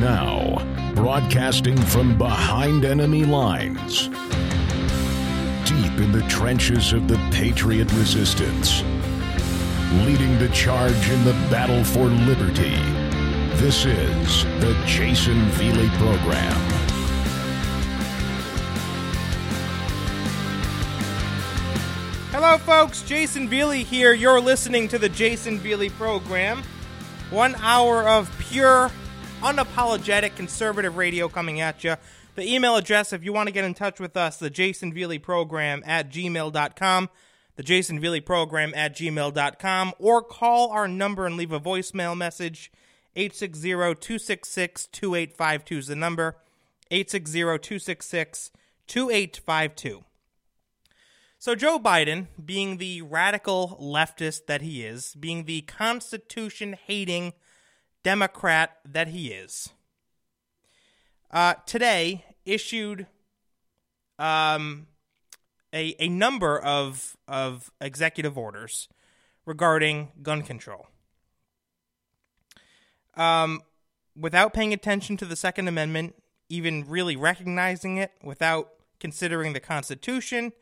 Now, broadcasting from behind enemy lines, deep in the trenches of the Patriot resistance, leading the charge in the battle for liberty. This is the Jayson Veley Program. Hello, folks. Jayson Veley here. You're listening to the Jayson Veley Program. One hour of pure, unapologetic conservative radio coming at you. The email address, if you want to get in touch with us, the Jayson Veley Program at gmail.com, the Jayson Veley Program at gmail.com, or call our number and leave a voicemail message. 860 266 2852 is the number. 860 266 2852. So, Joe Biden, being the radical leftist that he is, being the Constitution hating Democrat that he is, uh, today issued um, a, a number of, of executive orders regarding gun control. Um, without paying attention to the Second Amendment, even really recognizing it, without considering the Constitution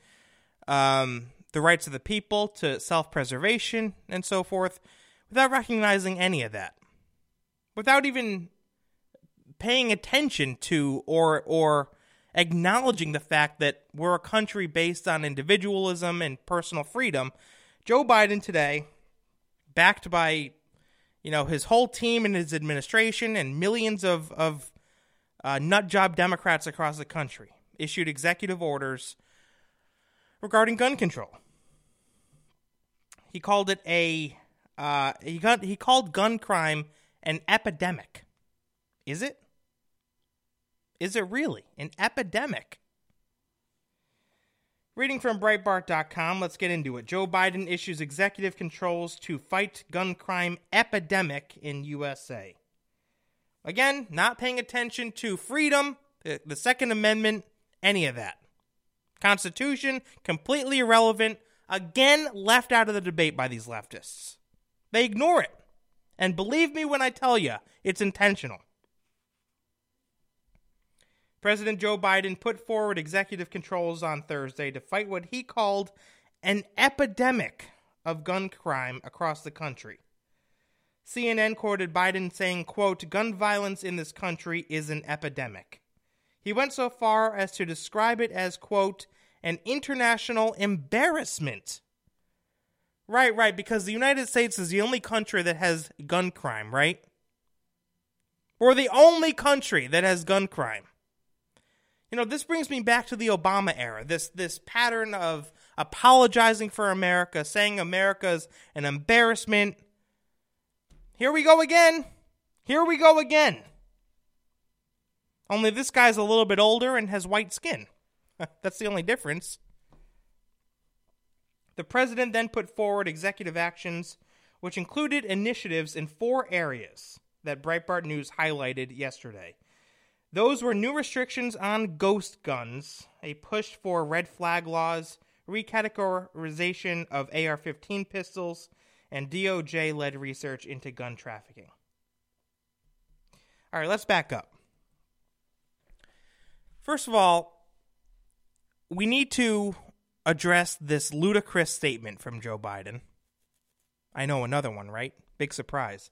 um, the rights of the people to self preservation and so forth, without recognizing any of that, without even paying attention to or or acknowledging the fact that we're a country based on individualism and personal freedom. Joe Biden today, backed by you know his whole team and his administration and millions of of uh, nut job Democrats across the country, issued executive orders regarding gun control. He called it a uh, he got he called gun crime an epidemic. Is it? Is it really an epidemic? Reading from Breitbart.com, let's get into it. Joe Biden issues executive controls to fight gun crime epidemic in USA. Again, not paying attention to freedom, the Second Amendment, any of that. Constitution, completely irrelevant, again left out of the debate by these leftists. They ignore it. And believe me when I tell you, it's intentional. President Joe Biden put forward executive controls on Thursday to fight what he called an epidemic of gun crime across the country. CNN quoted Biden saying, quote, gun violence in this country is an epidemic. He went so far as to describe it as, quote, an international embarrassment. Right, right, because the United States is the only country that has gun crime, right? We're the only country that has gun crime. You know, this brings me back to the Obama era. This this pattern of apologizing for America, saying America's an embarrassment. Here we go again. Here we go again. Only this guy's a little bit older and has white skin. That's the only difference. The president then put forward executive actions, which included initiatives in four areas that Breitbart News highlighted yesterday. Those were new restrictions on ghost guns, a push for red flag laws, recategorization of AR 15 pistols, and DOJ led research into gun trafficking. All right, let's back up. First of all, we need to address this ludicrous statement from Joe Biden. I know another one, right? Big surprise.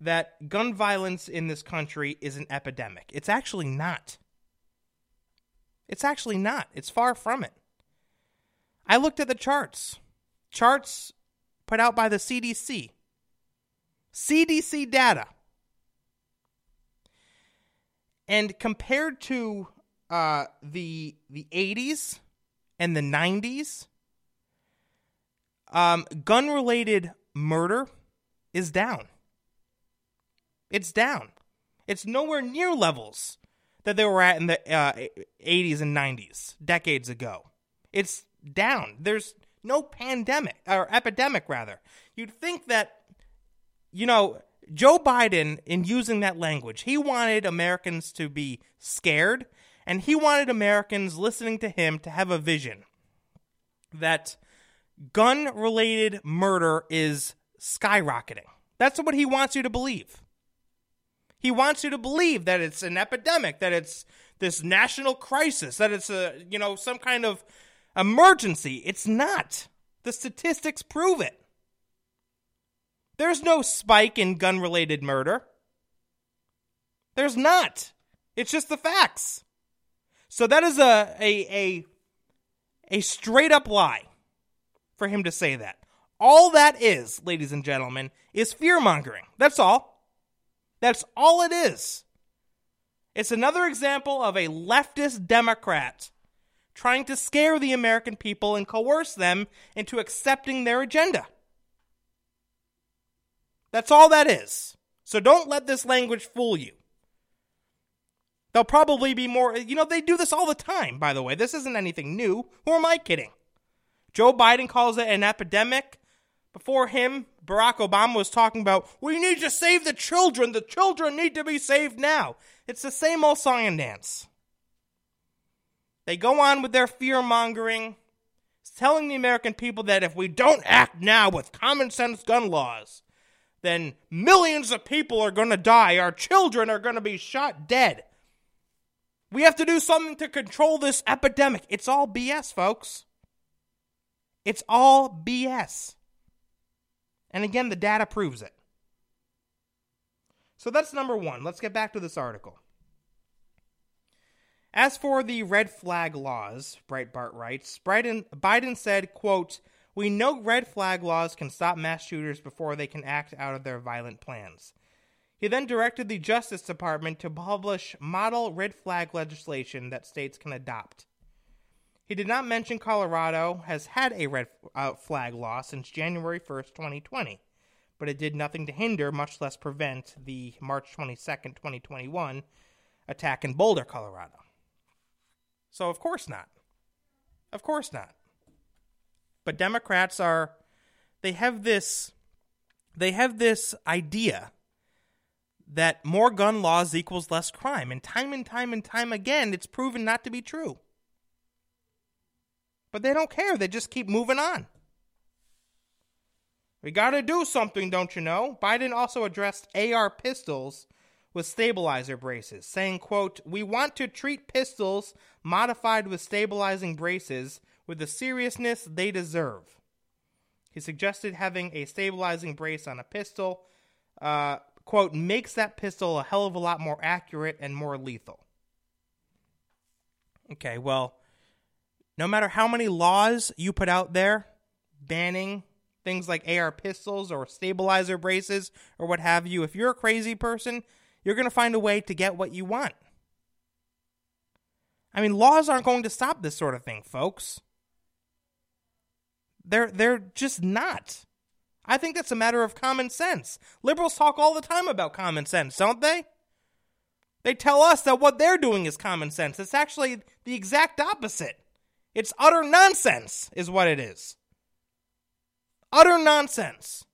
That gun violence in this country is an epidemic. It's actually not. It's actually not. It's far from it. I looked at the charts. Charts put out by the CDC. CDC data. And compared to uh, the the 80s and the 90s, um, gun related murder is down. It's down. It's nowhere near levels that they were at in the uh, 80s and 90s, decades ago. It's down. There's no pandemic, or epidemic, rather. You'd think that, you know, Joe Biden, in using that language, he wanted Americans to be scared and he wanted Americans listening to him to have a vision that gun related murder is skyrocketing. That's what he wants you to believe. He wants you to believe that it's an epidemic, that it's this national crisis, that it's a, you know, some kind of emergency. It's not. The statistics prove it. There's no spike in gun related murder. There's not. It's just the facts. So that is a, a, a, a straight up lie for him to say that. All that is, ladies and gentlemen, is fear mongering. That's all. That's all it is. It's another example of a leftist Democrat trying to scare the American people and coerce them into accepting their agenda. That's all that is. So don't let this language fool you. They'll probably be more, you know, they do this all the time, by the way. This isn't anything new. Who am I kidding? Joe Biden calls it an epidemic. Before him, Barack Obama was talking about, we need to save the children. The children need to be saved now. It's the same old song and dance. They go on with their fear mongering, telling the American people that if we don't act now with common sense gun laws, then millions of people are going to die. Our children are going to be shot dead. We have to do something to control this epidemic. It's all BS, folks. It's all BS. And again, the data proves it. So that's number one. Let's get back to this article. As for the red flag laws, Breitbart writes, Biden, Biden said, quote, We know red flag laws can stop mass shooters before they can act out of their violent plans. He then directed the Justice Department to publish model red flag legislation that states can adopt. He did not mention Colorado has had a red uh, flag law since January 1st, 2020, but it did nothing to hinder, much less prevent, the March 22nd, 2021 attack in Boulder, Colorado. So, of course not. Of course not. But Democrats are, they have this, they have this idea that more gun laws equals less crime. And time and time and time again, it's proven not to be true. But they don't care. They just keep moving on. We got to do something, don't you know? Biden also addressed AR pistols with stabilizer braces, saying, quote, "We want to treat pistols modified with stabilizing braces with the seriousness they deserve." He suggested having a stabilizing brace on a pistol uh, quote, makes that pistol a hell of a lot more accurate and more lethal. Okay, well, no matter how many laws you put out there banning things like AR pistols or stabilizer braces or what have you, if you're a crazy person, you're going to find a way to get what you want. I mean, laws aren't going to stop this sort of thing, folks. They're they're just not. I think that's a matter of common sense. Liberals talk all the time about common sense, don't they? They tell us that what they're doing is common sense. It's actually the exact opposite. It's utter nonsense, is what it is. Utter nonsense.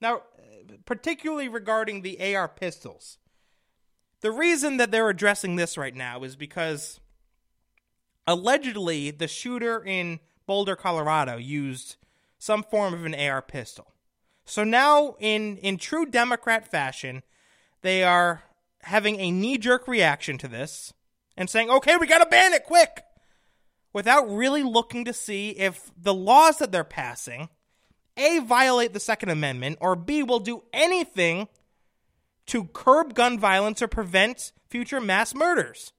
Now, uh, particularly regarding the AR pistols, the reason that they're addressing this right now is because allegedly the shooter in Boulder, Colorado used some form of an AR pistol. So now, in, in true Democrat fashion, they are having a knee jerk reaction to this and saying, okay, we got to ban it quick, without really looking to see if the laws that they're passing, A, violate the Second Amendment, or B, will do anything to curb gun violence or prevent future mass murders,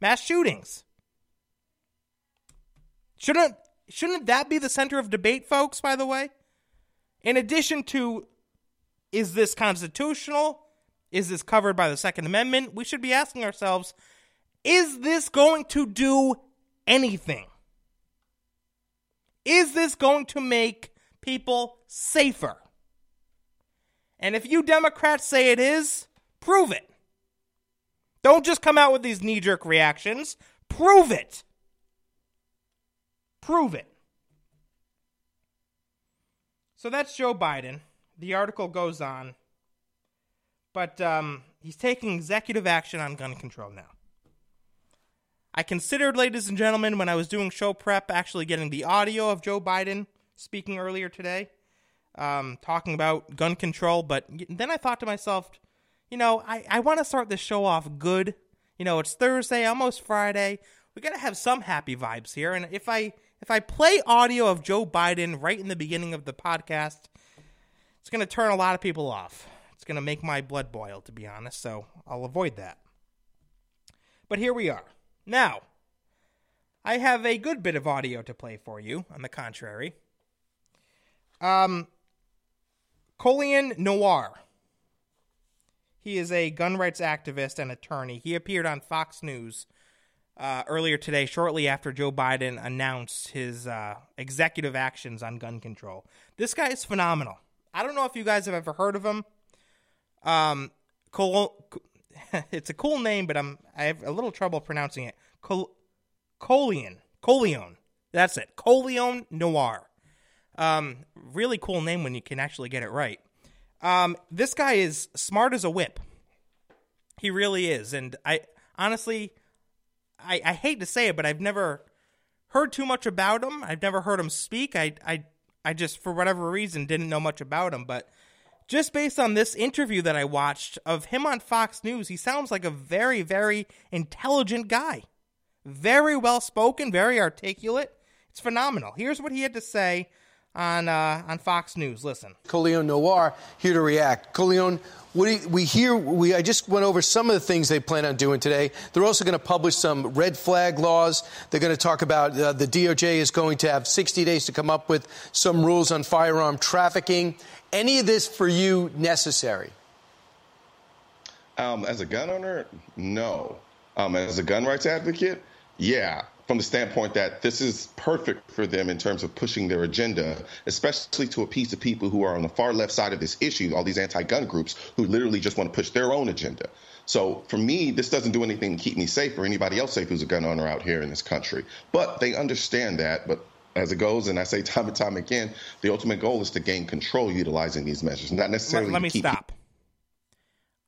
mass shootings. Shouldn't Shouldn't that be the center of debate, folks, by the way? In addition to is this constitutional? Is this covered by the Second Amendment? We should be asking ourselves is this going to do anything? Is this going to make people safer? And if you Democrats say it is, prove it. Don't just come out with these knee jerk reactions. Prove it. Prove it. So that's Joe Biden. The article goes on. But um, he's taking executive action on gun control now. I considered, ladies and gentlemen, when I was doing show prep, actually getting the audio of Joe Biden speaking earlier today, um, talking about gun control. But then I thought to myself, you know, I, I want to start the show off good. You know, it's Thursday, almost Friday. We got to have some happy vibes here. And if I if I play audio of Joe Biden right in the beginning of the podcast, it's going to turn a lot of people off. It's going to make my blood boil, to be honest. So I'll avoid that. But here we are. Now, I have a good bit of audio to play for you, on the contrary. Um, Colion Noir. He is a gun rights activist and attorney. He appeared on Fox News uh, earlier today, shortly after Joe Biden announced his uh, executive actions on gun control. This guy is phenomenal. I don't know if you guys have ever heard of him. Um, Col- it's a cool name, but I'm I have a little trouble pronouncing it. Col- Colion, Colion. That's it. Colion Noir. Um, really cool name when you can actually get it right. Um, this guy is smart as a whip. He really is, and I honestly, I, I hate to say it, but I've never heard too much about him. I've never heard him speak. I, I, I just for whatever reason didn't know much about him, but just based on this interview that I watched of him on Fox News, he sounds like a very, very intelligent guy. Very well spoken, very articulate. It's phenomenal. Here's what he had to say on uh, on Fox News. Listen. Colion Noir here to react. Colion, you, we hear we I just went over some of the things they plan on doing today. They're also going to publish some red flag laws. They're going to talk about uh, the DOJ is going to have 60 days to come up with some rules on firearm trafficking. Any of this for you necessary? Um, as a gun owner, no. Um, as a gun rights advocate, yeah, from the standpoint that this is perfect for them in terms of pushing their agenda, especially to a piece of people who are on the far left side of this issue, all these anti gun groups who literally just want to push their own agenda. So for me, this doesn't do anything to keep me safe or anybody else safe who's a gun owner out here in this country. But they understand that. But as it goes, and I say time and time again, the ultimate goal is to gain control utilizing these measures, not necessarily. Let, let me stop. People-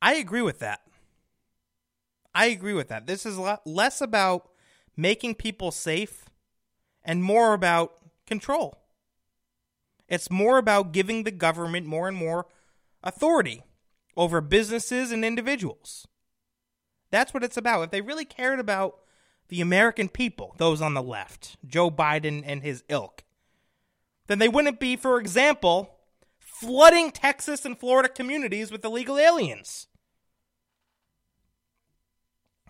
I agree with that. I agree with that. This is less about making people safe and more about control. It's more about giving the government more and more authority over businesses and individuals. That's what it's about. If they really cared about the American people, those on the left, Joe Biden and his ilk, then they wouldn't be, for example, flooding Texas and Florida communities with illegal aliens.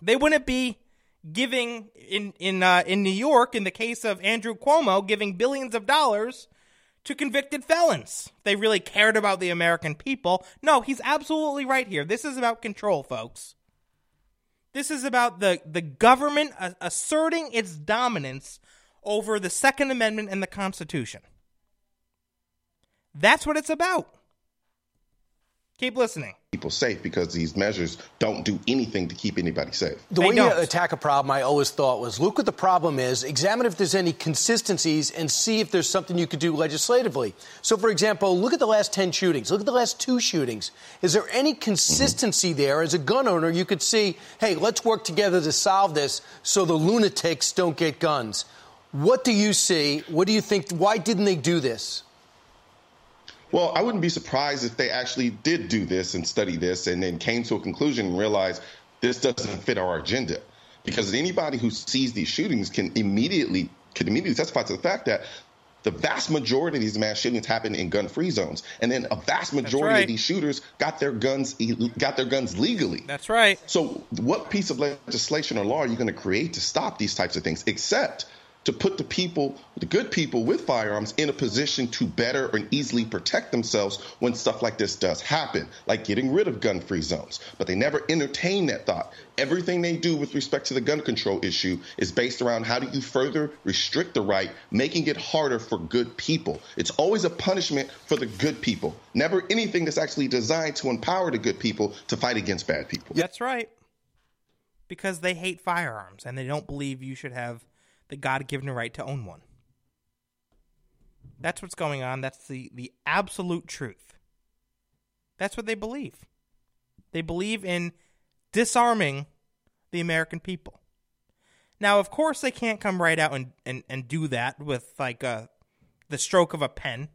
They wouldn't be giving in in uh, in New York in the case of Andrew Cuomo giving billions of dollars to convicted felons. They really cared about the American people. No, he's absolutely right here. This is about control, folks. This is about the the government asserting its dominance over the Second Amendment and the Constitution. That's what it's about. Keep listening. People safe because these measures don't do anything to keep anybody safe. The they way don't. you attack a problem, I always thought was look what the problem is, examine if there's any consistencies, and see if there's something you could do legislatively. So, for example, look at the last 10 shootings, look at the last two shootings. Is there any consistency mm-hmm. there? As a gun owner, you could see, hey, let's work together to solve this so the lunatics don't get guns. What do you see? What do you think? Why didn't they do this? Well, I wouldn't be surprised if they actually did do this and study this and then came to a conclusion and realized this doesn't fit our agenda. Because anybody who sees these shootings can immediately can immediately testify to the fact that the vast majority of these mass shootings happen in gun-free zones, and then a vast majority right. of these shooters got their guns got their guns legally. That's right. So, what piece of legislation or law are you going to create to stop these types of things? Except to put the people, the good people with firearms, in a position to better and easily protect themselves when stuff like this does happen, like getting rid of gun free zones. But they never entertain that thought. Everything they do with respect to the gun control issue is based around how do you further restrict the right, making it harder for good people. It's always a punishment for the good people, never anything that's actually designed to empower the good people to fight against bad people. That's right. Because they hate firearms and they don't believe you should have the God given right to own one. That's what's going on. That's the, the absolute truth. That's what they believe. They believe in disarming the American people. Now, of course, they can't come right out and, and, and do that with like a, uh, the stroke of a pen.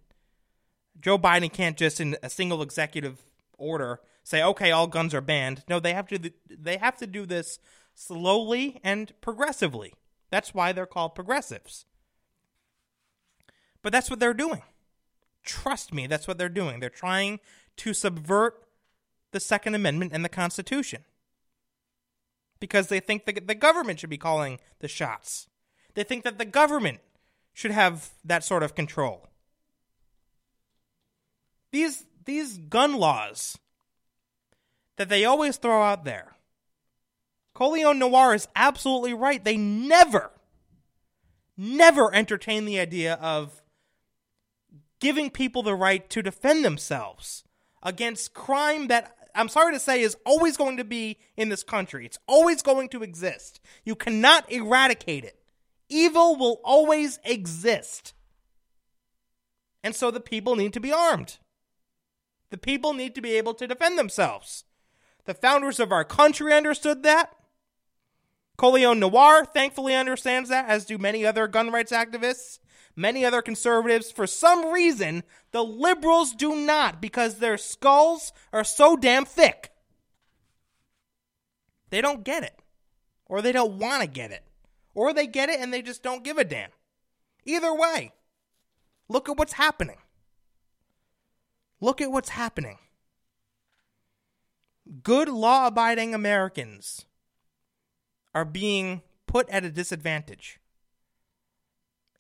Joe Biden can't just, in a single executive order, say, okay, all guns are banned. No, they have to they have to do this slowly and progressively. That's why they're called progressives. But that's what they're doing. Trust me, that's what they're doing. They're trying to subvert the Second Amendment and the Constitution because they think the, the government should be calling the shots. They think that the government should have that sort of control. These these gun laws that they always throw out there. Colion Noir is absolutely right. They never, never entertain the idea of giving people the right to defend themselves against crime that I'm sorry to say is always going to be in this country. It's always going to exist. You cannot eradicate it. Evil will always exist. And so the people need to be armed. The people need to be able to defend themselves. The founders of our country understood that. Colion Noir thankfully understands that, as do many other gun rights activists, many other conservatives. For some reason, the liberals do not because their skulls are so damn thick. They don't get it, or they don't want to get it, or they get it and they just don't give a damn. Either way, look at what's happening. Look at what's happening. Good law abiding Americans are being put at a disadvantage.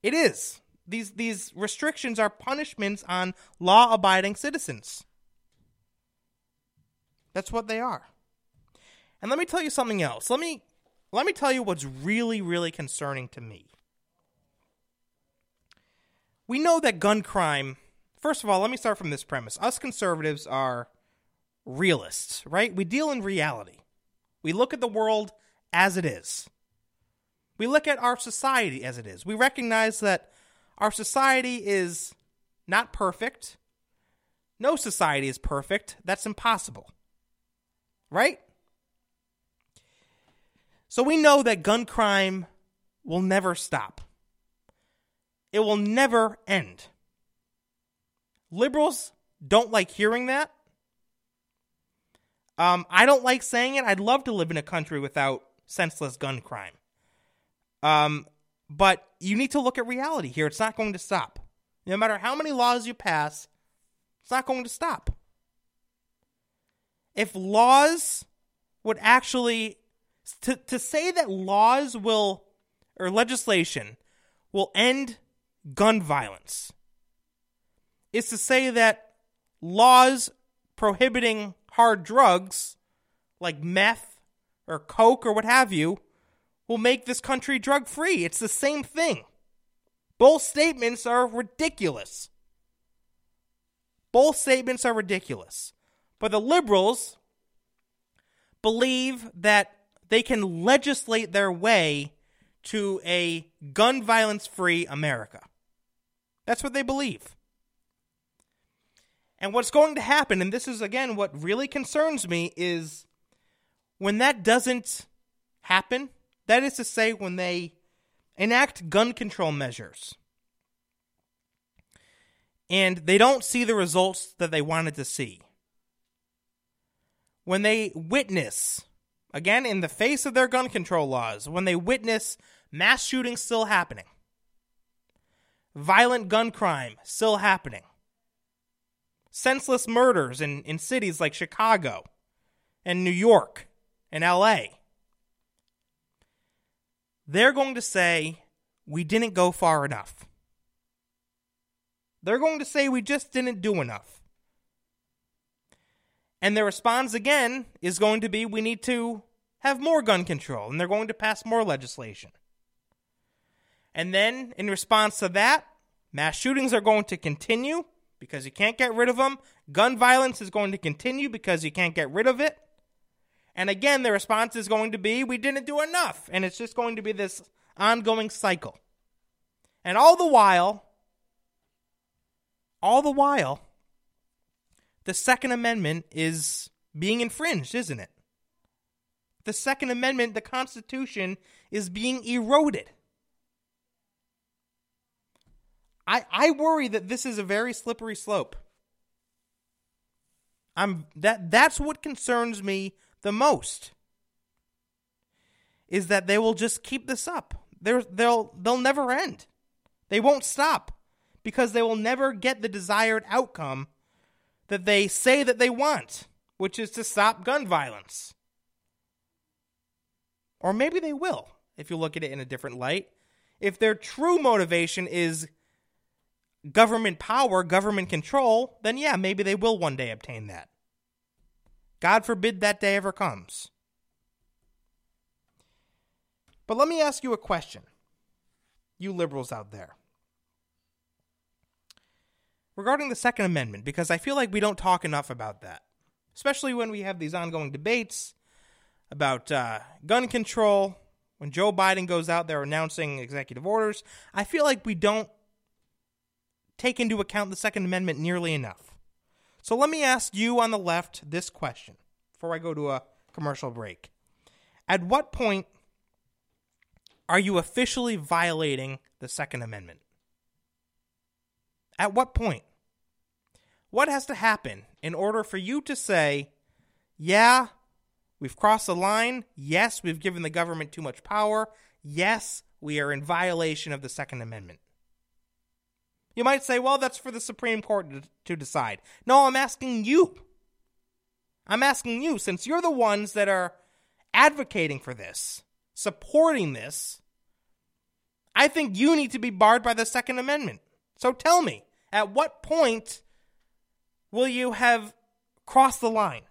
It is. These these restrictions are punishments on law abiding citizens. That's what they are. And let me tell you something else. Let me let me tell you what's really really concerning to me. We know that gun crime First of all, let me start from this premise. Us conservatives are realists, right? We deal in reality. We look at the world as it is. We look at our society as it is. We recognize that our society is not perfect. No society is perfect. That's impossible. Right? So we know that gun crime will never stop. It will never end. Liberals don't like hearing that. Um, I don't like saying it. I'd love to live in a country without senseless gun crime. Um, but you need to look at reality here. It's not going to stop. No matter how many laws you pass, it's not going to stop. If laws would actually to to say that laws will or legislation will end gun violence is to say that laws prohibiting hard drugs like meth or coke or what have you will make this country drug free. It's the same thing. Both statements are ridiculous. Both statements are ridiculous. But the liberals believe that they can legislate their way to a gun violence free America. That's what they believe. And what's going to happen, and this is again what really concerns me, is when that doesn't happen, that is to say, when they enact gun control measures and they don't see the results that they wanted to see. When they witness, again, in the face of their gun control laws, when they witness mass shootings still happening, violent gun crime still happening, senseless murders in, in cities like Chicago and New York and LA. They're going to say, we didn't go far enough. They're going to say, we just didn't do enough. And their response again is going to be, we need to have more gun control, and they're going to pass more legislation. And then, in response to that, mass shootings are going to continue because you can't get rid of them. Gun violence is going to continue because you can't get rid of it. And again, the response is going to be, we didn't do enough. And it's just going to be this ongoing cycle. And all the while, all the while, the Second Amendment is being infringed, isn't it? The Second Amendment, the Constitution, is being eroded. I, I worry that this is a very slippery slope. I'm that that's what concerns me the most. Is that they will just keep this up. They're, they'll they'll never end. They won't stop because they will never get the desired outcome that they say that they want, which is to stop gun violence. Or maybe they will, if you look at it in a different light. If their true motivation is government power, government control, then yeah, maybe they will one day obtain that. God forbid that day ever comes. But let me ask you a question, you liberals out there. Regarding the Second Amendment, because I feel like we don't talk enough about that, especially when we have these ongoing debates about uh, gun control. When Joe Biden goes out there announcing executive orders, I feel like we don't take into account the Second Amendment nearly enough. So let me ask you on the left this question before I go to a commercial break. At what point are you officially violating the Second Amendment? At what point? What has to happen in order for you to say, yeah, we've crossed the line. Yes, we've given the government too much power. Yes, we are in violation of the Second Amendment. You might say, well, that's for the Supreme Court to, decide. No, I'm asking you. I'm asking you, since you're the ones that are advocating for this, supporting this, I think you need to be barred by the Second Amendment. So tell me, at what point will you have crossed the line?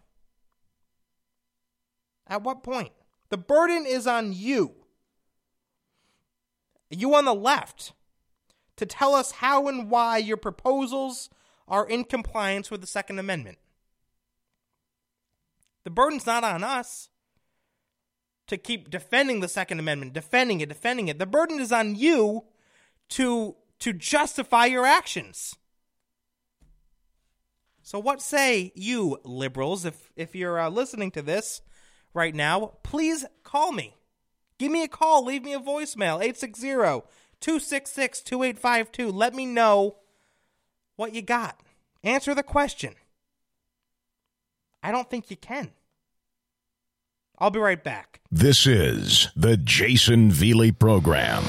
At what point? The burden is on you. You on the left to tell us how and why your proposals are in compliance with the Second Amendment. The burden's not on us to keep defending the Second Amendment, defending it, defending it. The burden is on you to to justify your actions. So what say you liberals if if you're uh, listening to this right now, please call me. Give me a call, leave me a voicemail 860 266 2852. Let me know what you got. Answer the question. I don't think you can. I'll be right back. This is the Jayson Veley Program.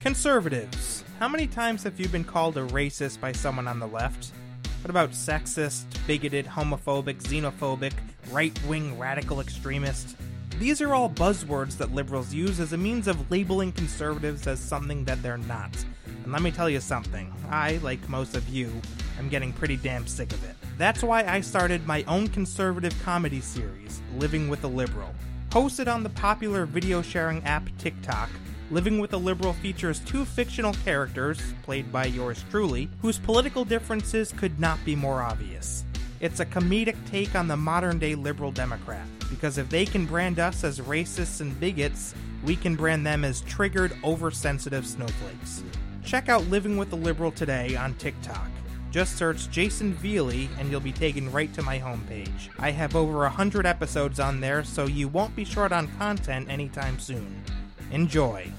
Conservatives, how many times have you been called a racist by someone on the left? What about sexist, bigoted, homophobic, xenophobic, right wing radical extremist? These are all buzzwords that liberals use as a means of labeling conservatives as something that they're not. And let me tell you something, I, like most of you, am getting pretty damn sick of it. That's why I started my own conservative comedy series, Living with a Liberal. Hosted on the popular video sharing app TikTok, Living with a Liberal features two fictional characters, played by yours truly, whose political differences could not be more obvious. It's a comedic take on the modern day liberal Democrat, because if they can brand us as racists and bigots, we can brand them as triggered, oversensitive snowflakes. Check out Living with a Liberal today on TikTok. Just search Jayson Veley and you'll be taken right to my homepage. I have over 100 episodes on there, so you won't be short on content anytime soon. Enjoy.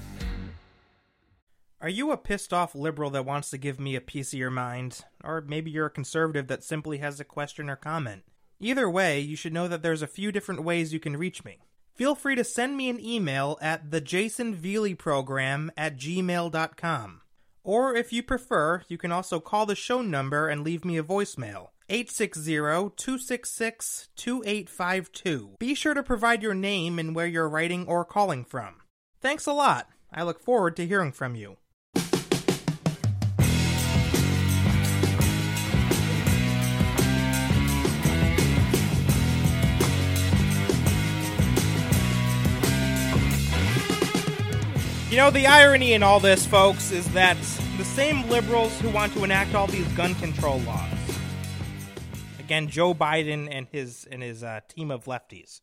Are you a pissed off liberal that wants to give me a piece of your mind? Or maybe you're a conservative that simply has a question or comment? Either way, you should know that there's a few different ways you can reach me. Feel free to send me an email at thejaysonveleyprogram at gmail.com. Or if you prefer, you can also call the show number and leave me a voicemail. 860-266-2852. Be sure to provide your name and where you're writing or calling from. Thanks a lot. I look forward to hearing from you. You know, the irony in all this, folks, is that the same liberals who want to enact all these gun control laws, again, Joe Biden and his and his uh, team of lefties,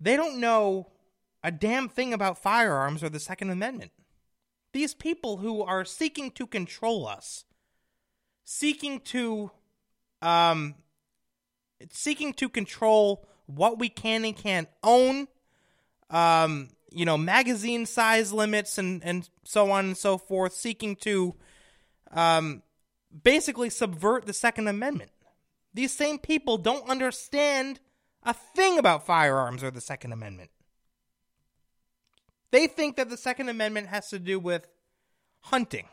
they don't know a damn thing about firearms or the Second Amendment. These people who are seeking to control us, seeking to, um, seeking to control what we can and can't own, um, you know, magazine size limits and, and so on and so forth, seeking to um, basically subvert the Second Amendment. These same people don't understand a thing about firearms or the Second Amendment. They think that the Second Amendment has to do with hunting.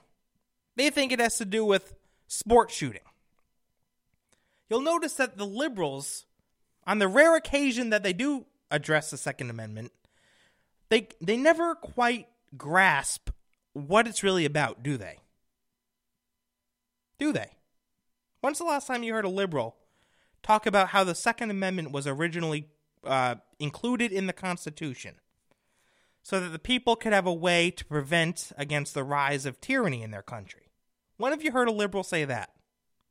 They think it has to do with sport shooting. You'll notice that the liberals, on the rare occasion that they do address the Second Amendment, they they never quite grasp what it's really about, do they? Do they? When's the last time you heard a liberal talk about how the Second Amendment was originally uh, included in the Constitution so that the people could have a way to prevent against the rise of tyranny in their country? When have you heard a liberal say that?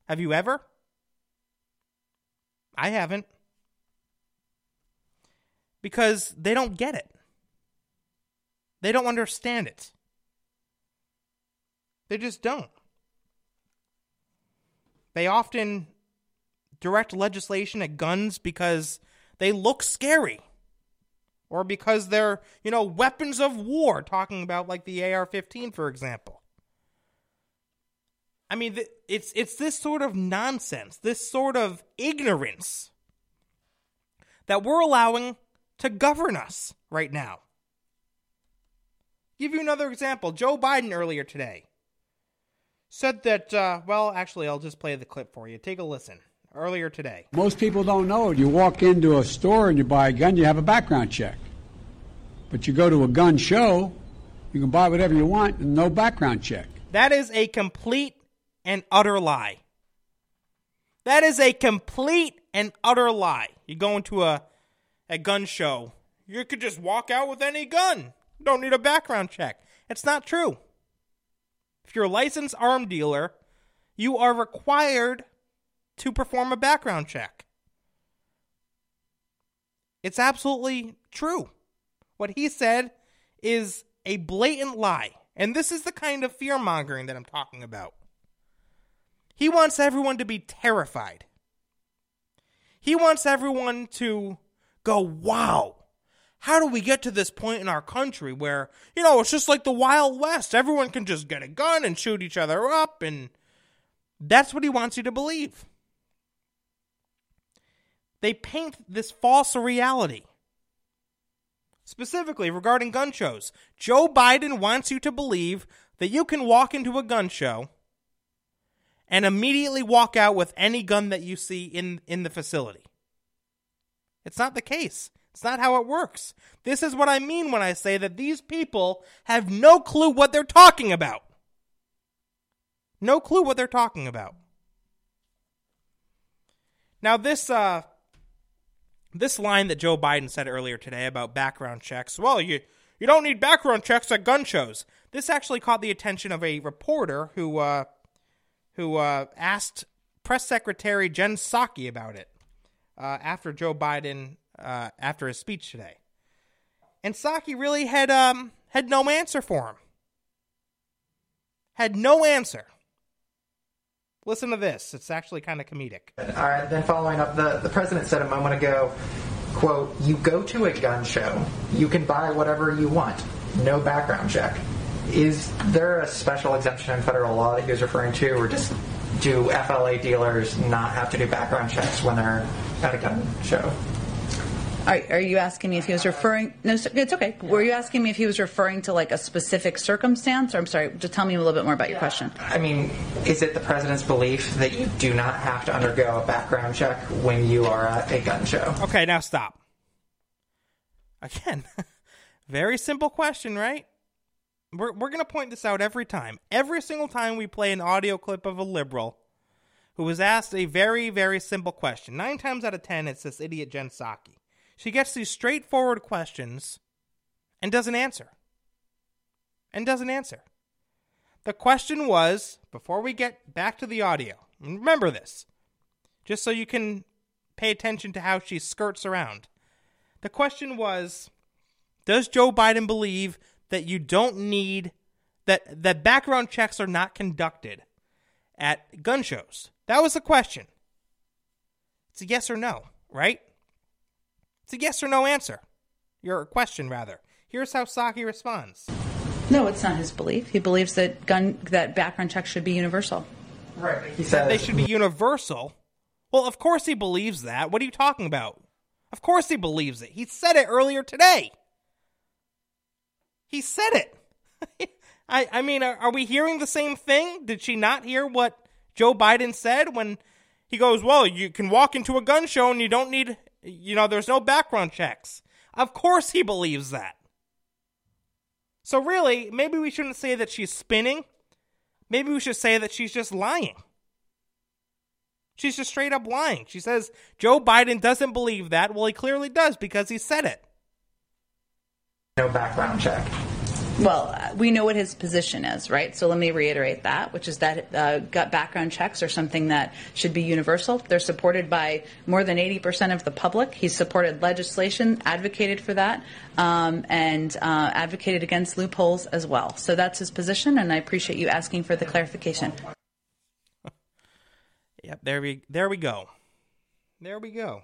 Have you ever? I haven't. Because they don't get it. They don't understand it. They just don't. They often direct legislation at guns because they look scary or because they're, you know, weapons of war, talking about like the AR 15, for example. I mean, it's it's this sort of nonsense, this sort of ignorance that we're allowing to govern us right now. Give you another example. Joe Biden earlier today said that, uh, well, actually, I'll just play the clip for you. Take a listen. Earlier today. Most people don't know it. You walk into a store and you buy a gun, you have a background check. But you go to a gun show, you can buy whatever you want and no background check. That is a complete and utter lie. That is a complete and utter lie. You go into a, a gun show, you could just walk out with any gun. Don't need a background check. It's not true. If you're a licensed arm dealer, you are required to perform a background check. It's absolutely true. What he said is a blatant lie. And this is the kind of fear mongering that I'm talking about. He wants everyone to be terrified. He wants everyone to go, wow, how do we get to this point in our country where, you know, it's just like the Wild West? Everyone can just get a gun and shoot each other up, and that's what he wants you to believe. They paint this false reality. Specifically regarding gun shows, Joe Biden wants you to believe that you can walk into a gun show and immediately walk out with any gun that you see in, in the facility. It's not the case. It's not how it works. This is what I mean when I say that these people have no clue what they're talking about. No clue what they're talking about. Now this uh this line that Joe Biden said earlier today about background checks, well, you you don't need background checks at gun shows. This actually caught the attention of a reporter who uh who uh asked press secretary Jen Psaki about it uh, after Joe Biden uh, after his speech today. And Psaki really had um, had no answer for him. Had no answer. Listen to this. It's actually kind of comedic. All right, then following up, the, the president said a moment ago, quote, you go to a gun show, you can buy whatever you want, no background check. Is there a special exemption in federal law that he was referring to, or just do FFL dealers not have to do background checks when they're at a gun show? Are, are, you asking me if he was referring? No, it's okay. Were you asking me if he was referring to like a specific circumstance? Or I'm sorry, just tell me a little bit more about your question. I mean, is it the president's belief that you do not have to undergo a background check when you are at a gun show? Okay, now stop. Again, very simple question, right? We're, we're going to point this out every time. Every single time we play an audio clip of a liberal who was asked a very, very simple question. Nine times out of ten, it's this idiot Jen Psaki. She gets these straightforward questions and doesn't answer. And doesn't answer. The question was before we get back to the audio, remember this, just so you can pay attention to how she skirts around. The question was Does Joe Biden believe that you don't need that that background checks are not conducted at gun shows? That was the question. It's a yes or no, right? It's a yes or no answer. Your question, rather. Here's how Psaki responds. No, it's not his belief. He believes that gun that background checks should be universal. Right. He That says they should be universal. Well, of course he believes that. What are you talking about? Of course he believes it. He said it earlier today. He said it. I, I mean, are, are we hearing the same thing? Did she not hear what Joe Biden said when he goes, Well, you can walk into a gun show and you don't need, you know, there's no background checks. Of course he believes that. So, really, maybe we shouldn't say that she's spinning. Maybe we should say that she's just lying. She's just straight up lying. She says Joe Biden doesn't believe that. Well, he clearly does because he said it. no background check. Well, we know what his position is, right? So let me reiterate that, which is that uh, gut background checks are something that should be universal. They're supported by more than 80% of the public. He's supported legislation, advocated for that, um, and uh, advocated against loopholes as well. So that's his position, and I appreciate you asking for the clarification. Yep, there we there we go. There we go.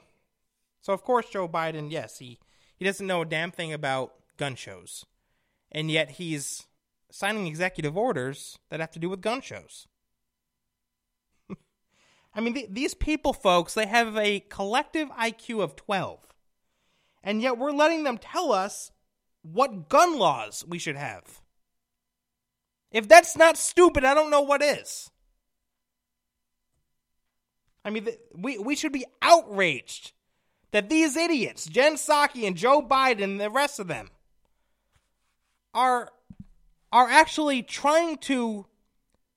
So of course Joe Biden, yes, he he doesn't know a damn thing about gun shows. And yet he's signing executive orders that have to do with gun shows. I mean, th- these people, folks, they have a collective IQ of 12. And yet we're letting them tell us what gun laws we should have. If that's not stupid, I don't know what is. I mean, th- we we should be outraged that these idiots, Jen Psaki and Joe Biden and the rest of them, are are actually trying to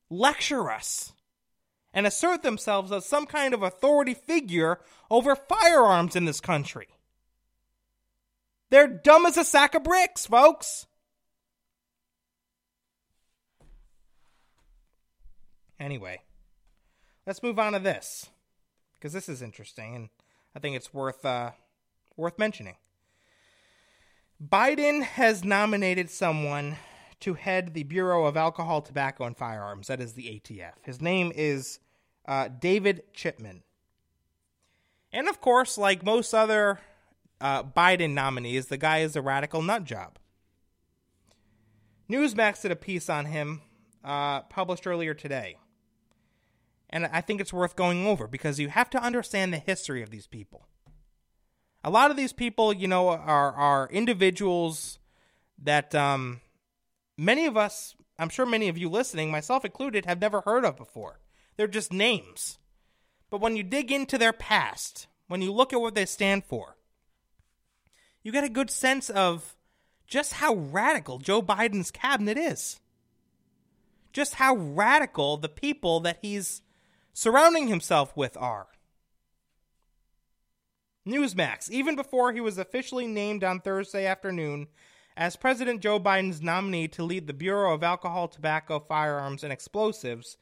lecture us and assert themselves as some kind of authority figure over firearms in this country. They're dumb as a sack of bricks, folks. Anyway, let's move on to this because this is interesting and I think it's worth uh, worth mentioning. Biden has nominated someone to head the Bureau of Alcohol, Tobacco, and Firearms. That is the ATF. His name is uh, David Chipman. And of course, like most other uh, Biden nominees, the guy is a radical nut job. Newsmax did a piece on him uh, published earlier today. And I think it's worth going over because you have to understand the history of these people. A lot of these people, you know, are are individuals that um, many of us, I'm sure many of you listening, myself included, have never heard of before. They're just names. But when you dig into their past, when you look at what they stand for, you get a good sense of just how radical Joe Biden's cabinet is. Just how radical the people that he's surrounding himself with are. Newsmax, even before he was officially named on Thursday afternoon as President Joe Biden's nominee to lead the Bureau of Alcohol, Tobacco, Firearms, and Explosives,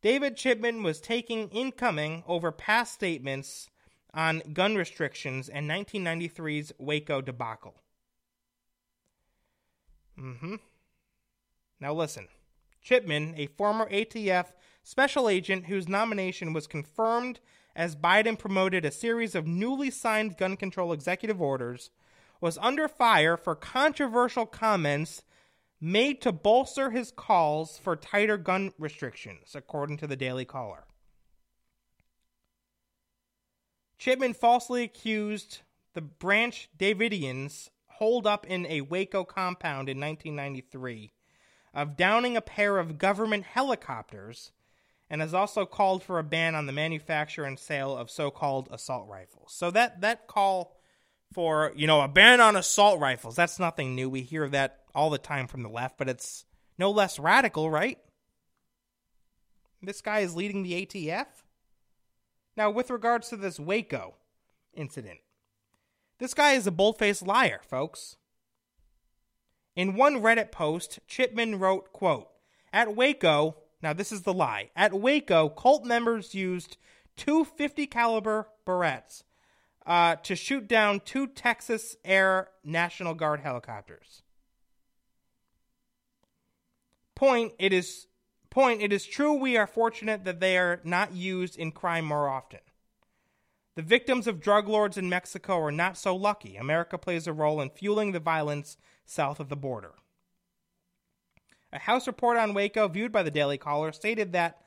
David Chipman was taking incoming over past statements on gun restrictions and 1993's Waco debacle. Mm-hmm. Now listen. Chipman, a former ATF special agent whose nomination was confirmed as Biden promoted a series of newly signed gun control executive orders, was under fire for controversial comments made to bolster his calls for tighter gun restrictions, according to the Daily Caller. Chipman falsely accused the Branch Davidians holed up in a Waco compound in 1993 of downing a pair of government helicopters and has also called for a ban on the manufacture and sale of so-called assault rifles. So that that call for, you know, a ban on assault rifles, that's nothing new. We hear that all the time from the left, but it's no less radical, right? This guy is leading the ATF? Now, with regards to this Waco incident, this guy is a bold-faced liar, folks. In one Reddit post, Chipman wrote, quote, At Waco, now this is the lie. At Waco, cult members used two 50 caliber Barretts uh, to shoot down two Texas Air National Guard helicopters. Point it is point it is true we are fortunate that they are not used in crime more often. The victims of drug lords in Mexico are not so lucky. America plays a role in fueling the violence south of the border. A House report on Waco, viewed by the Daily Caller, stated that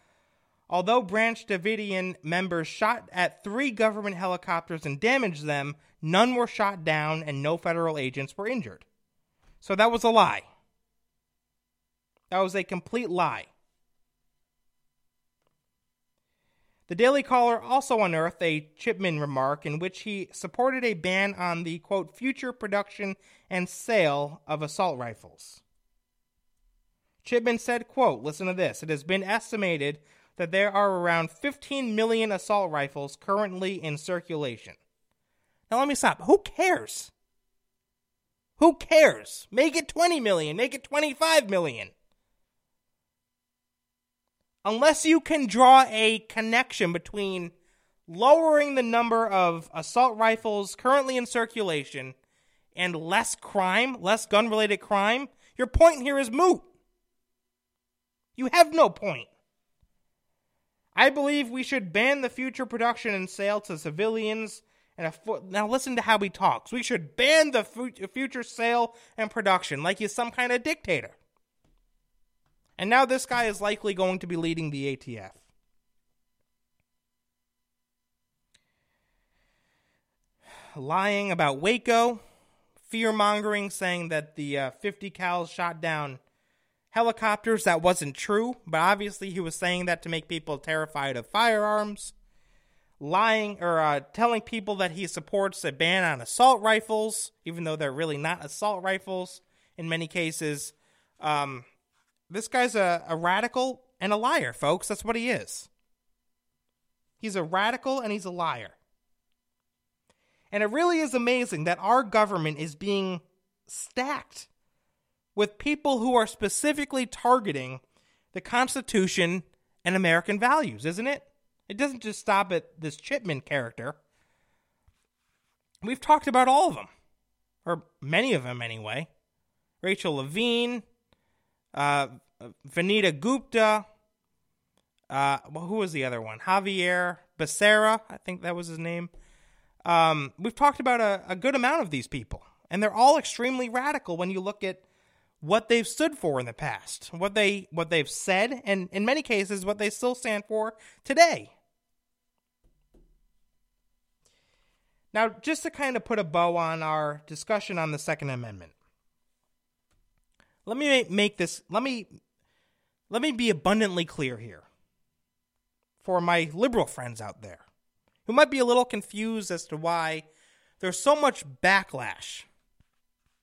although Branch Davidian members shot at three government helicopters and damaged them, none were shot down and no federal agents were injured. So that was a lie. That was a complete lie. The Daily Caller also unearthed a Chipman remark in which he supported a ban on the quote future production and sale of assault rifles. Chipman said, quote, listen to this. It has been estimated that there are around 15 million assault rifles currently in circulation. Now let me stop. Who cares? Who cares? Make it 20 million, make it 25 million. Unless you can draw a connection between lowering the number of assault rifles currently in circulation and less crime, less gun related crime, your point here is moot. You have no point. I believe we should ban the future production and sale to civilians. And fo- now listen to how he talks. We should ban the fu- future sale and production like he's some kind of dictator. And now this guy is likely going to be leading the ATF. Lying about Waco, fear mongering, saying that the uh, 50 cals shot down helicopters. That wasn't true, but obviously he was saying that to make people terrified of firearms. Lying or uh, telling people that he supports a ban on assault rifles, even though they're really not assault rifles in many cases. Um, this guy's a, a radical and a liar, folks. That's what he is. He's a radical and he's a liar. And it really is amazing that our government is being stacked with people who are specifically targeting the Constitution and American values, isn't it? It doesn't just stop at this Chipman character. We've talked about all of them, or many of them anyway. Rachel Levine, uh, Vanita Gupta, uh, well, who was the other one? Javier Becerra, I think that was his name. Um, we've talked about a, a good amount of these people, and they're all extremely radical when you look at what they've stood for in the past, what they what they've said, and in many cases what they still stand for today. Now, just to kind of put a bow on our discussion on the Second Amendment, let me make this let me let me be abundantly clear here for my liberal friends out there who might be a little confused as to why there's so much backlash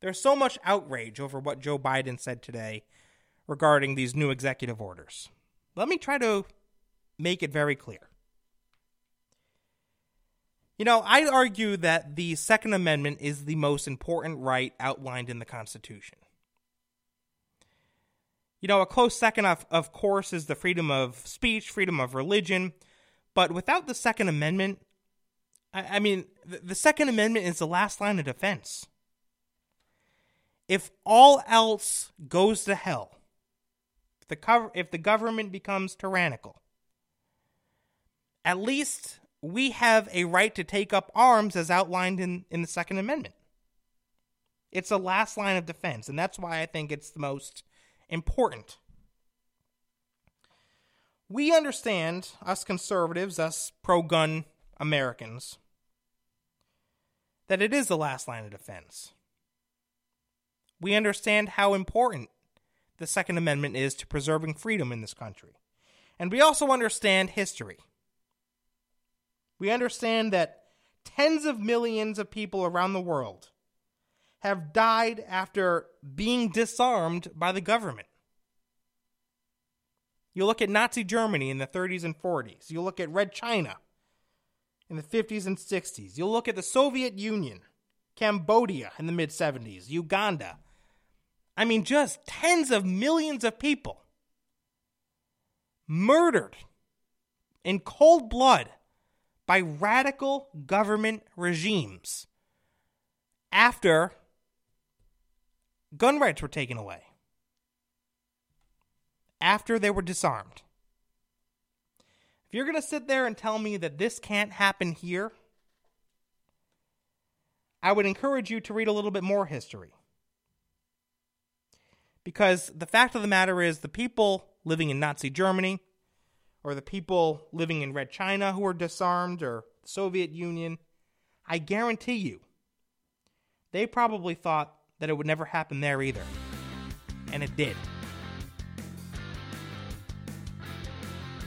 there's so much outrage over what Joe Biden said today regarding these new executive orders. Let me try to make it very clear. You know, I argue that the Second Amendment is the most important right outlined in the Constitution. You know, a close second, of, of course, is the freedom of speech, freedom of religion. But without the Second Amendment, I, I mean, the, the Second Amendment is the last line of defense if all else goes to hell, if the, if the government becomes tyrannical, at least we have a right to take up arms as outlined in, in the Second Amendment. It's the last line of defense, and that's why I think it's the most important. We understand, us conservatives, us pro gun Americans, that it is the last line of defense we understand how important the Second Amendment is to preserving freedom in this country. And we also understand history. We understand that tens of millions of people around the world have died after being disarmed by the government. You look at Nazi Germany in the 30s and 40s. You look at Red China in the 50s and 60s. You look at the Soviet Union, Cambodia in the mid 70s, Uganda, I mean, just tens of millions of people murdered in cold blood by radical government regimes after gun rights were taken away, after they were disarmed. If you're going to sit there and tell me that this can't happen here I would encourage you to read a little bit more history. Because the fact of the matter is, the people living in Nazi Germany, or the people living in Red China who were disarmed, or the Soviet Union, I guarantee you, they probably thought that it would never happen there either. And it did.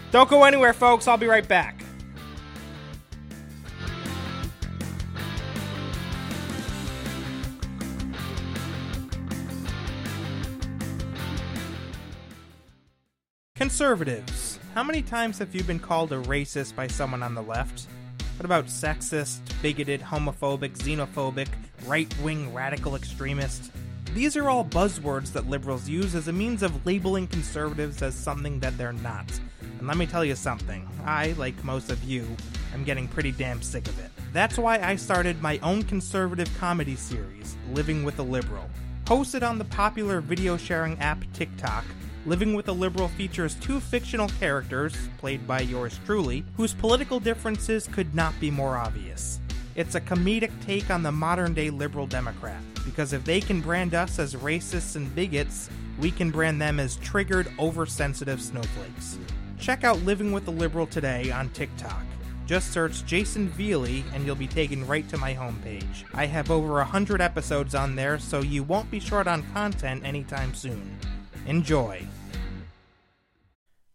Don't go anywhere, folks. I'll be right back. Conservatives. How many times have you been called a racist by someone on the left? What about sexist, bigoted, homophobic, xenophobic, right wing radical extremist? These are all buzzwords that liberals use as a means of labeling conservatives as something that they're not. And let me tell you something, I, like most of you, am getting pretty damn sick of it. That's why I started my own conservative comedy series, Living with a Liberal. Hosted on the popular video sharing app TikTok, Living with a Liberal features two fictional characters, played by yours truly, whose political differences could not be more obvious. It's a comedic take on the modern day liberal Democrat, because if they can brand us as racists and bigots, we can brand them as triggered, oversensitive snowflakes. Check out Living with a Liberal today on TikTok. Just search Jayson Veley and you'll be taken right to my homepage. I have over 100 episodes on there, so you won't be short on content anytime soon. Enjoy.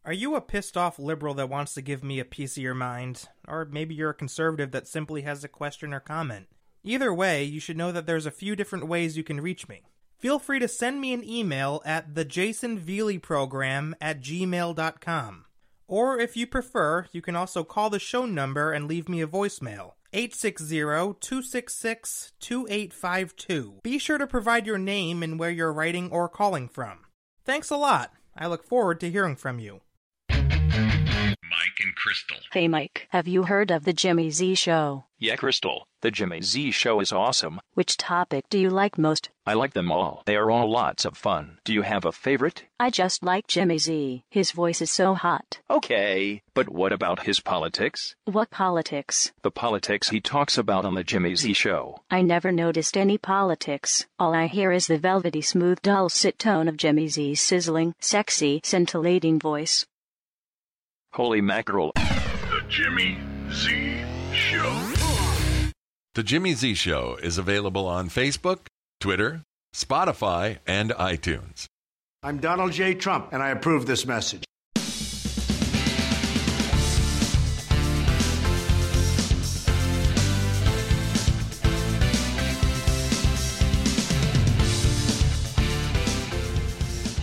Are you a pissed off liberal that wants to give me a piece of your mind? Or maybe you're a conservative that simply has a question or comment? Either way, you should know that there's a few different ways you can reach me. Feel free to send me an email at thejaysonveleyprogram at gmail.com. Or if you prefer, you can also call the show number and leave me a voicemail. 860-266-2852. Be sure to provide your name and where you're writing or calling from. Thanks a lot. I look forward to hearing from you. Mike and Crystal. Hey Mike, have you heard of the Jimmy Z Show? Yeah, Crystal. The Jimmy Z show is awesome. Which topic do you like most? I like them all. They are all lots of fun. Do you have a favorite? I just like Jimmy Z. His voice is so hot. Okay, but what about his politics? What politics? The politics he talks about on the Jimmy Z show. I never noticed any politics. All I hear is the velvety smooth dulcet tone of Jimmy Z's sizzling, sexy, scintillating voice. Holy mackerel. The Jimmy Z Show. The Jimmy Z Show is available on Facebook, Twitter, Spotify, and iTunes. I'm Donald J. Trump, and I approve this message.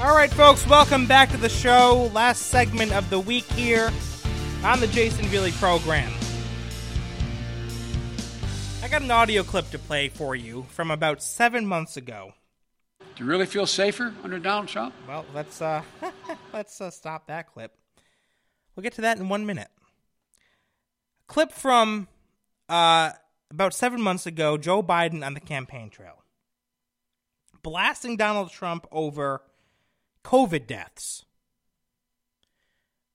All right, folks, welcome back to the show. Last segment of the week here on the Jayson Veley program. I got an audio clip to play for you from about seven months ago. Do you really feel safer under Donald Trump? Well, let's uh, let's uh, stop that clip. We'll get to that in one minute. Clip from uh, about seven months ago. Joe Biden on the campaign trail, blasting Donald Trump over COVID deaths.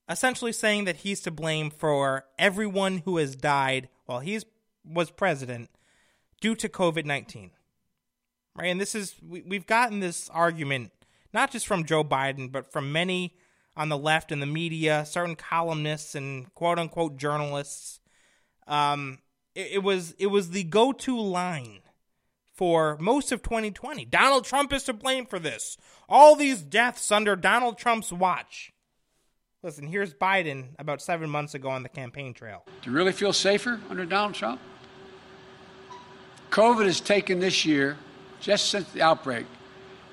Essentially saying that he's to blame for everyone who has died while he was president due to COVID 19. Right? And this is, we, we've gotten this argument not just from Joe Biden, but from many on the left in the media, certain columnists and quote unquote journalists. Um, it, it was it was the go to line for most of 2020. Donald Trump is to blame for this. All these deaths under Donald Trump's watch. Listen, here's Biden about seven months ago on the campaign trail. Do you really feel safer under Donald Trump? COVID has taken this year, just since the outbreak,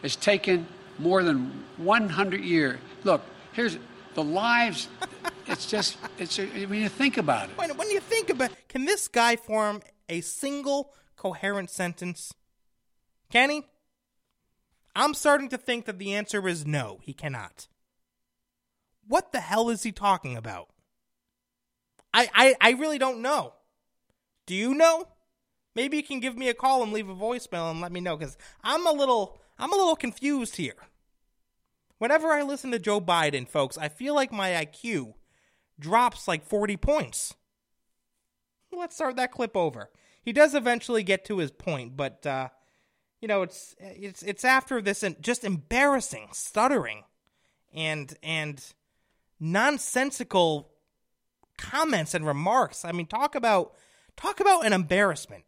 has taken more than 100 years. Look, here's the lives. it's just, it's when you think about it. When, when you think about, it, can this guy form a single coherent sentence? Can he? I'm starting to think that the answer is no, he cannot. What the hell is he talking about? I, I, I really don't know. Do you know? Maybe you can give me a call and leave a voicemail and let me know because I'm a little I'm a little confused here. Whenever I listen to Joe Biden, folks, I feel like my IQ drops like 40 points. Let's start that clip over. He does eventually get to his point, but uh, you know, it's it's it's after this and just embarrassing stuttering and and nonsensical comments and remarks. I mean, talk about talk about an embarrassment.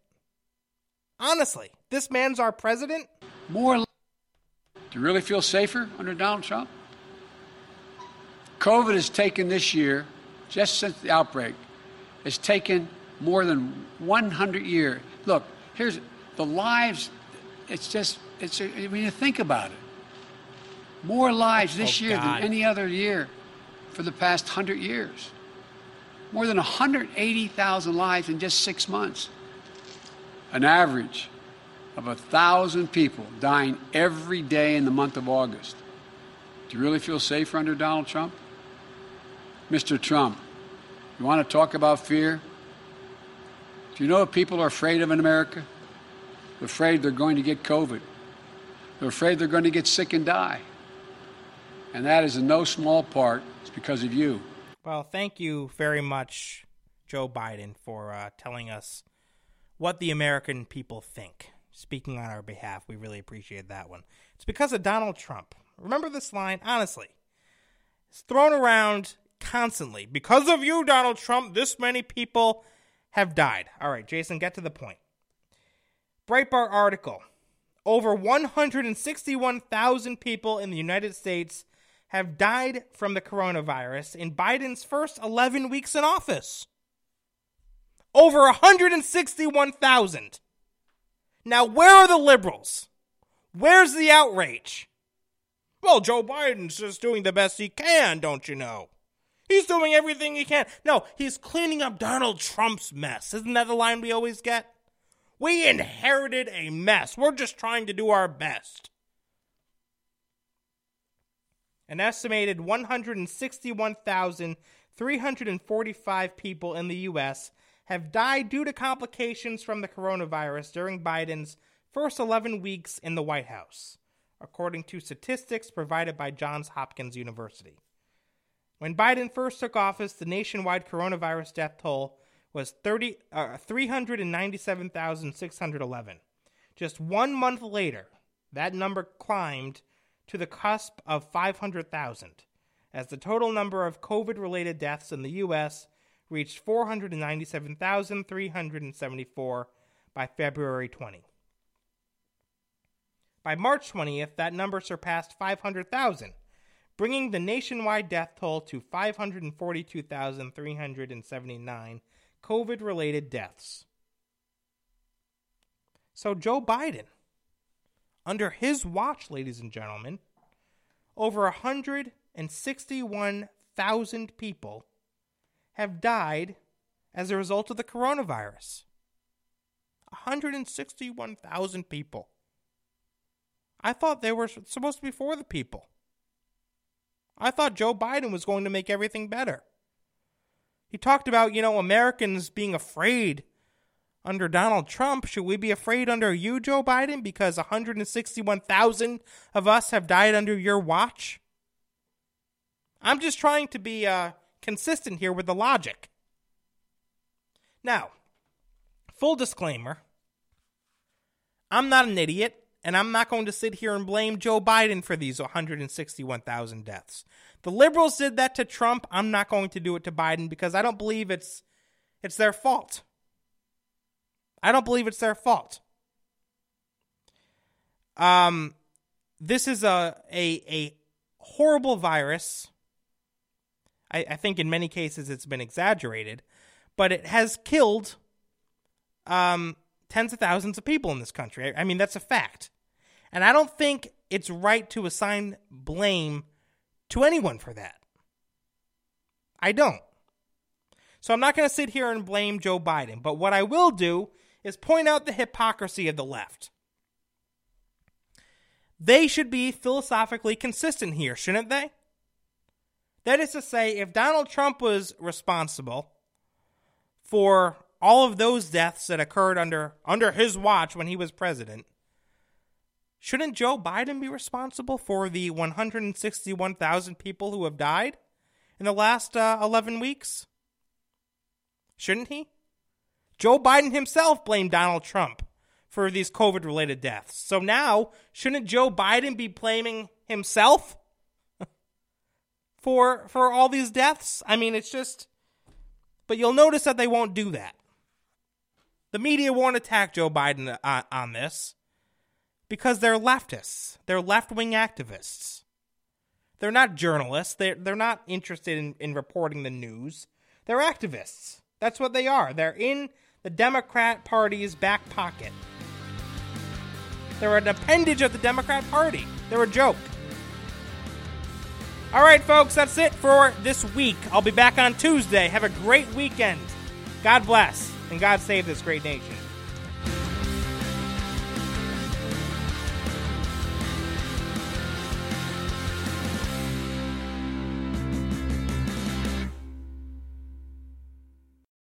Honestly, this man's our president. More. Do you really feel safer under Donald Trump? COVID has taken this year, just since the outbreak, has taken more than 100 years. Look, here's the lives. It's just, it's when you think about it, more lives this Oh, year God. than any other year for the past 100 years. More than 180,000 lives in just six months. An average of a thousand people dying every day in the month of August. Do you really feel safer under Donald Trump? Mr. Trump, you want to talk about fear? Do you know what people are afraid of in America? They're afraid they're going to get COVID. They're afraid they're going to get sick and die. And that is in no small part it's because of you. Well, thank you very much, Joe Biden, for uh, telling us what the American people think. Speaking on our behalf, we really appreciate that one. It's because of Donald Trump. Remember this line? Honestly, it's thrown around constantly. Because of you, Donald Trump, this many people have died. All right, Jayson, get to the point. Breitbart article. Over 161,000 people in the United States have died from the coronavirus in Biden's first 11 weeks in office. Over 161,000. Now, where are the liberals? Where's the outrage? Well, Joe Biden's just doing the best he can, don't you know? He's doing everything he can. No, he's cleaning up Donald Trump's mess. Isn't that the line we always get? We inherited a mess. We're just trying to do our best. An estimated 161,345 people in the U.S. have died due to complications from the coronavirus during Biden's first 11 weeks in the White House, according to statistics provided by Johns Hopkins University. When Biden first took office, the nationwide coronavirus death toll was 30, uh, 397,611. Just one month later, that number climbed to the cusp of 500,000, as the total number of COVID related deaths in the U.S. reached 497,374 by February 20. By March 20th, that number surpassed 500,000, bringing the nationwide death toll to 542,379 COVID related deaths. So, Joe Biden, under his watch, ladies and gentlemen, over 161,000 people have died as a result of the coronavirus. 161,000 people. I thought they were supposed to be for the people. I thought Joe Biden was going to make everything better. He talked about, you know, Americans being afraid under Donald Trump. Should we be afraid under you, Joe Biden, because 161,000 of us have died under your watch? I'm just trying to be uh, consistent here with the logic. Now, full disclaimer I'm not an idiot, and I'm not going to sit here and blame Joe Biden for these 161,000 deaths. The liberals did that to Trump. I'm not going to do it to Biden because I don't believe it's it's their fault. I don't believe it's their fault. Um, this is a a a horrible virus. I, I think in many cases it's been exaggerated, but it has killed um tens of thousands of people in this country. I, I mean that's a fact, and I don't think it's right to assign blame to anyone for that. I don't. So I'm not going to sit here and blame Joe Biden, but what I will do is point out the hypocrisy of the left. They should be philosophically consistent here, shouldn't they? That is to say, if Donald Trump was responsible for all of those deaths that occurred under under his watch when he was president, shouldn't Joe Biden be responsible for the 161,000 people who have died in the last uh, 11 weeks? Shouldn't he? Joe Biden himself blamed Donald Trump for these COVID related deaths. So now, shouldn't Joe Biden be blaming himself for for all these deaths? I mean, it's just but you'll notice that they won't do that. The media won't attack Joe Biden uh, on this because they're leftists. They're left-wing activists. They're not journalists. They're, they're not interested in, in reporting the news. They're activists. That's what they are. They're in the Democrat Party's back pocket. They're an appendage of the Democrat Party. They're a joke. All right, folks, that's it for this week. I'll be back on Tuesday. Have a great weekend. God bless, and God save this great nation.